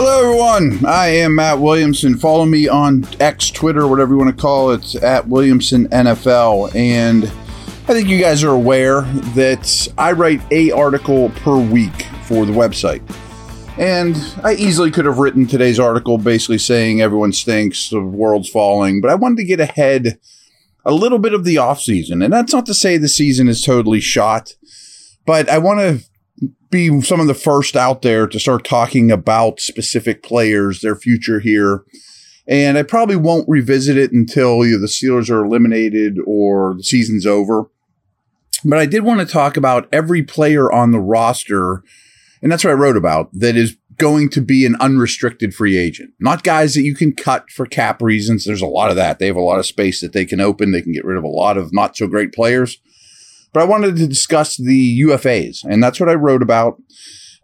Hello, everyone. I am Matt Williamson. Follow me on X, Twitter, whatever you want to call it, at Williamson NFL. And I think you guys are aware that I write a article per week for the website. And I easily could have written today's article basically saying everyone stinks, the world's falling, but I wanted to get ahead a little bit of the off season. And that's not to say the season is totally shot, but I want to be some of the first out there to start talking about specific players, their future here. And I probably won't revisit it until the Steelers are eliminated or the season's over. But I did want to talk about every player on the roster, and that's what I wrote about, that is going to be an unrestricted free agent. Not guys that you can cut for cap reasons. There's a lot of that. They have a lot of space that they can open. They can get rid of a lot of not so great players. But I wanted to discuss the UFAs, and that's what I wrote about.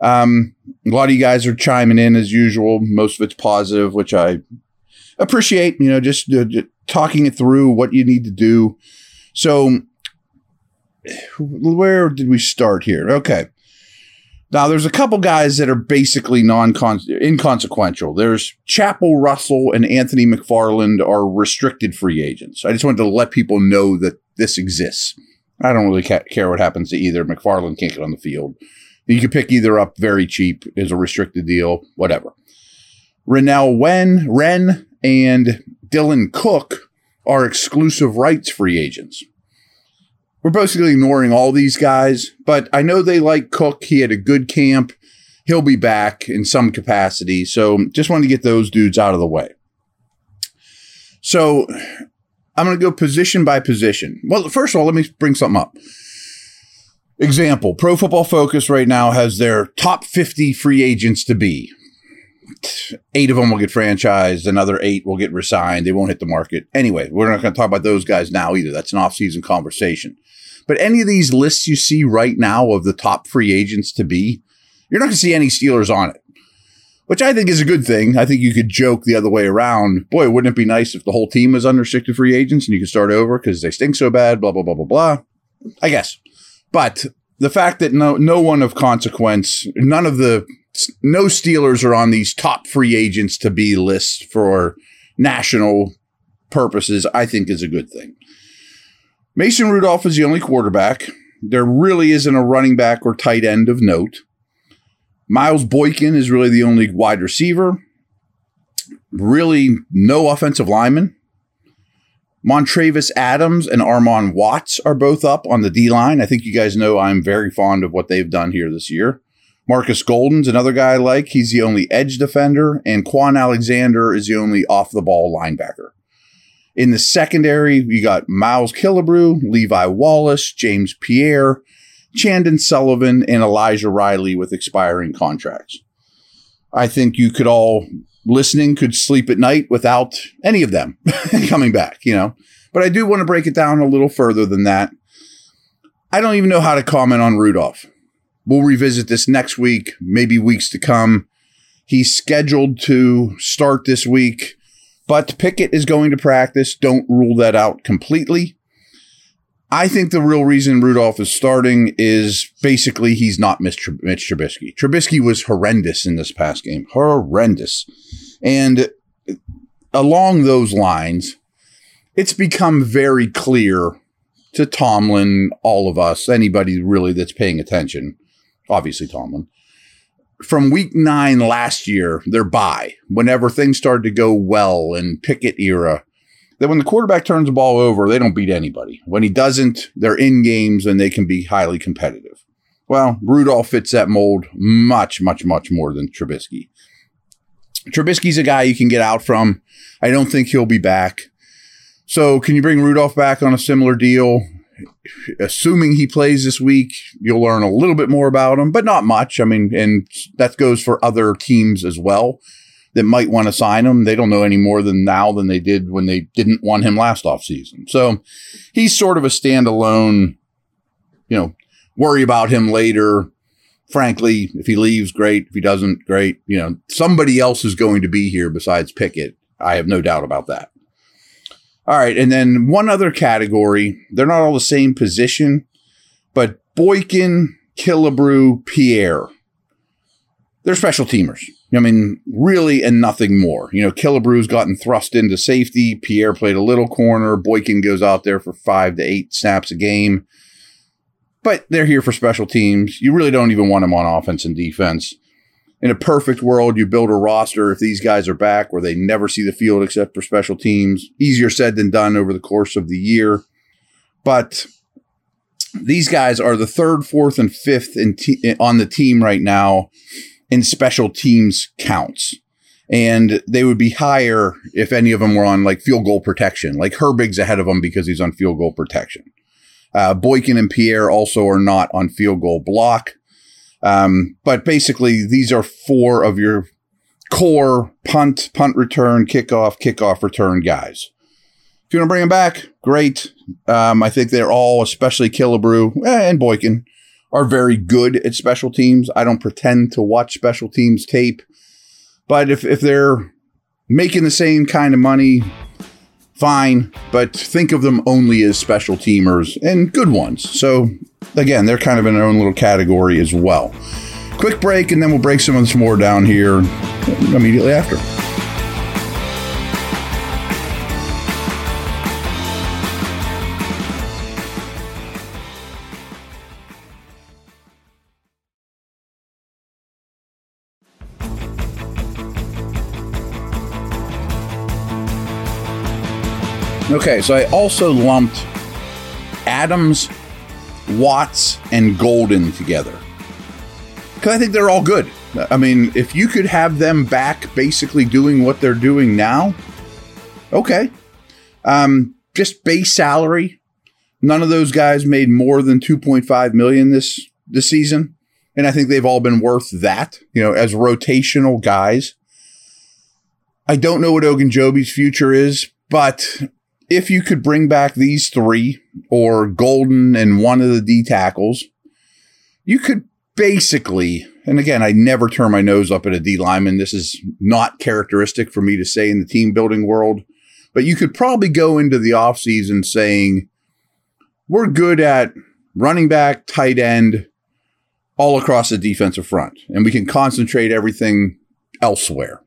Um, a lot of you guys are chiming in as usual. Most of it's positive, which I appreciate. You know, just, uh, just talking it through what you need to do. So, where did we start here? Okay. Now, there's a couple guys that are basically non inconsequential. There's Chapelle Russell and Anthony McFarland are restricted free agents. I just wanted to let people know that this exists. I don't really ca- care what happens to either. McFarland can't get on the field. You can pick either up very cheap as a restricted deal, whatever. Renell Wen, Wren, and Dylan Cook are exclusive rights free agents. We're basically ignoring all these guys, but I know they like Cook. He had a good camp. He'll be back in some capacity. So just wanted to get those dudes out of the way. So I'm going to go position by position. Well, first of all, let me bring something up. Example Pro Football Focus right now has their top 50 free agents to be. Eight of them will get franchised, another eight will get resigned. They won't hit the market. Anyway, we're not going to talk about those guys now either. That's an off-season conversation. But any of these lists you see right now of the top free agents to be, you're not going to see any Steelers on it which I think is a good thing. I think you could joke the other way around. Boy, wouldn't it be nice if the whole team was unrestricted free agents and you could start over because they stink so bad, blah, blah, blah, blah, blah. I guess. But the fact that no, no one of consequence, none of the, no Steelers are on these top free agents to be lists for national purposes, I think is a good thing. Mason Rudolph is the only quarterback. There really isn't a running back or tight end of note. Miles Boykin is really the only wide receiver. Really, no offensive lineman. Montravius Adams and Armon Watts are both up on the D line. I think you guys know I'm very fond of what they've done here this year. Markus Golden's another guy I like. He's the only edge defender, and Kwon Alexander is the only off the ball linebacker. In the secondary, you got Miles Killebrew, Levi Wallace, James Pierre, Chandon Sullivan and Elijah Riley with expiring contracts. I think you could all listening could sleep at night without any of them coming back, you know. But I do want to break it down a little further than that. I don't even know how to comment on Rudolph. We'll revisit this next week, maybe weeks to come. He's scheduled to start this week, but Pickett is going to practice. Don't rule that out completely. I think the real reason Rudolph is starting is basically he's not Mitch, Trubisky. Trubisky was horrendous in this past game, horrendous. And along those lines, it's become very clear to Tomlin, all of us, anybody really that's paying attention, obviously Tomlin, from week nine last year, their bye, whenever things started to go well in Pickett era, that when the quarterback turns the ball over, they don't beat anybody. When he doesn't, they're in games and they can be highly competitive. Well, Rudolph fits that mold much, much, much more than Trubisky. Trubisky's a guy you can get out from. I don't think he'll be back. So, can you bring Rudolph back on a similar deal? assuming he plays this week, you'll learn a little bit more about him, but not much. I mean, and that goes for other teams as well that might want to sign him. They don't know any more than now than they did when they didn't want him last offseason. So he's sort of a standalone, you know, worry about him later. Frankly, if he leaves, great. If he doesn't, great. You know, somebody else is going to be here besides Pickett. I have no doubt about that. All right. And then one other category. They're not all the same position, but Boykin, Killebrew, Pierre. They're special teamers. I mean, really, and nothing more. You know, Killebrew's gotten thrust into safety. Pierre played a little corner. Boykin goes out there for five to eight snaps a game. But they're here for special teams. You really don't even want them on offense and defense. In a perfect world, you build a roster if these guys are back where they never see the field except for special teams. Easier said than done over the course of the year. But these guys are the third, fourth, and fifth te- on the team right now in special teams counts. And they would be higher if any of them were on like field goal protection. Like Herbig's ahead of them because he's on field goal protection. Uh, Boykin and Pierre also are not on field goal block. Um, but basically, these are four of your core punt, punt return, kickoff, kickoff return guys. If you want to bring them back, great. Um, I think they're all, especially Killebrew eh, and Boykin, are very good at special teams. I don't pretend to watch special teams tape, but if, if they're making the same kind of money, fine, but think of them only as special teamers and good ones. So, again, they're kind of in their own little category as well. Quick break, and then we'll break some of this more down here immediately after. Okay, so I also lumped Adams, Watts, and Golden together. Because I think they're all good. I mean, if you could have them back basically doing what they're doing now, okay. Um, just base salary. None of those guys made more than 2.5 million this this season. And I think they've all been worth that, you know, as rotational guys. I don't know what Ogunjobi's future is, but if you could bring back these three or Golden and one of the D tackles, you could basically, and again, I never turn my nose up at a D lineman. This is not characteristic for me to say in the team building world, but you could probably go into the offseason saying, we're good at running back, tight end, all across the defensive front, and we can concentrate everything elsewhere.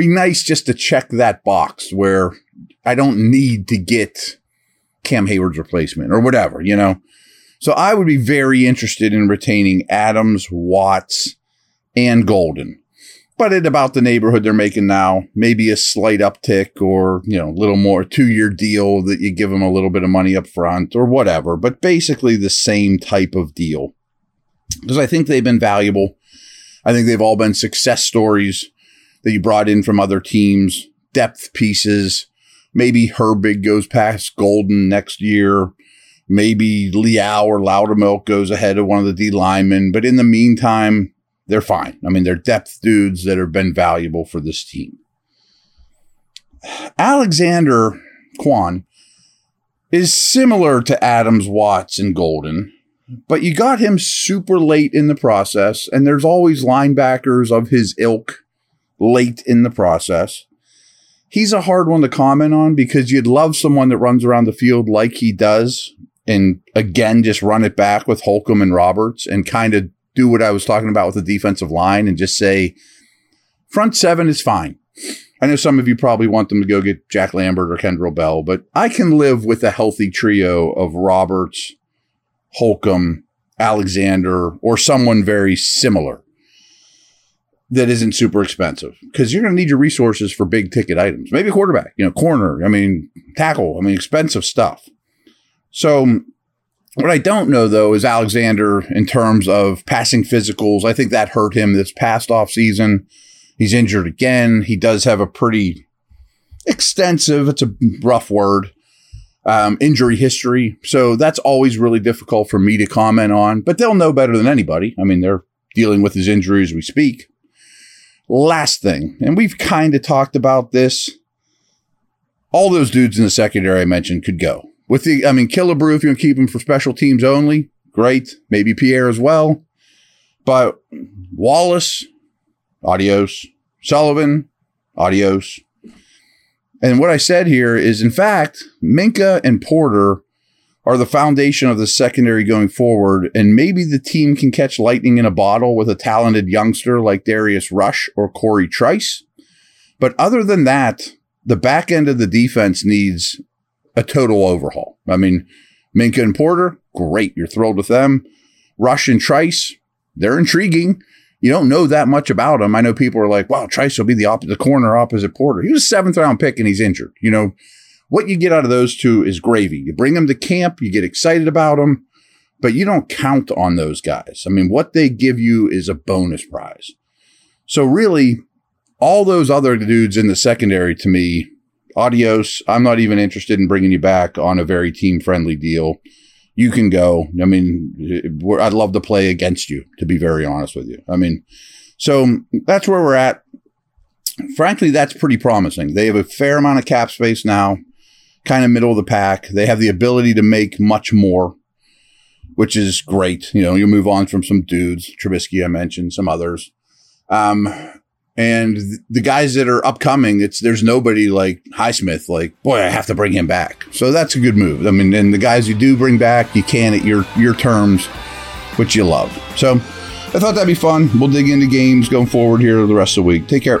Be nice just to check that box where I don't need to get Cam Heyward's replacement or whatever, you know? So I would be very interested in retaining Adams, Watts, and Golden. But at about the neighborhood they're making now, maybe a slight uptick or, you know, a little more two year deal that you give them a little bit of money up front or whatever, but basically the same type of deal. Because I think they've been valuable. I think they've all been success stories that you brought in from other teams, depth pieces, Maybe Herbig goes past Golden next year. Maybe Leal or Loudermilk goes ahead of one of the D linemen. But in the meantime, they're fine. I mean, they're depth dudes that have been valuable for this team. Alexander Kwon is similar to Adams, Watts, and Golden, but you got him super late in the process, and there's always linebackers of his ilk late in the process he's a hard one to comment on because you'd love someone that runs around the field like he does and again just run it back with Holcomb and Roberts and kind of do what I was talking about with the defensive line and just say front seven is fine. I know some of you probably want them to go get Jack Lambert or Kendrell Bell, but I can live with a healthy trio of Roberts, Holcomb, Alexander, or someone very similar that isn't super expensive because you're going to need your resources for big ticket items. Maybe a quarterback, you know, corner, I mean, tackle, I mean, expensive stuff. So, what I don't know though is Alexander in terms of passing physicals. I think that hurt him this past off season. He's injured again. He does have a pretty extensive, it's a rough word, um, injury history. So that's always really difficult for me to comment on, but they'll know better than anybody. I mean, they're dealing with his injury as we speak. Last thing, and we've kind of talked about this. All those dudes in the secondary I mentioned could go. With the, I mean, Killebrew, if you keep him for special teams only, great. Maybe Pierre as well. But Wallace, adios. Sullivan, adios. And what I said here is, in fact, Minkah and Porter are the foundation of the secondary going forward. And maybe the team can catch lightning in a bottle with a talented youngster like Darius Rush or Cory Trice. But other than that, the back end of the defense needs a total overhaul. I mean, Minkah and Porter, great. You're thrilled with them. Rush and Trice, they're intriguing. You don't know that much about them. I know people are like, wow, Trice will be the, op- the corner opposite Porter. He was a seventh round pick and he's injured. You know, what you get out of those two is gravy. You bring them to camp, you get excited about them, but you don't count on those guys. I mean, what they give you is a bonus prize. So really, all those other dudes in the secondary to me, adios. I'm not even interested in bringing you back on a very team friendly deal. You can go. I mean, I'd love to play against you, to be very honest with you. I mean, so that's where we're at. Frankly, that's pretty promising. They have a fair amount of cap space now, kind of middle of the pack. They have the ability to make much more, which is great. You know, you move on from some dudes, Trubisky, I mentioned, some others. Um, and the guys that are upcoming, it's there's nobody like Highsmith. Like, boy, I have to bring him back. So that's a good move. I mean, and the guys you do bring back, you can at your your terms, which you love. So I thought that'd be fun. We'll dig into games going forward here the rest of the week. Take care.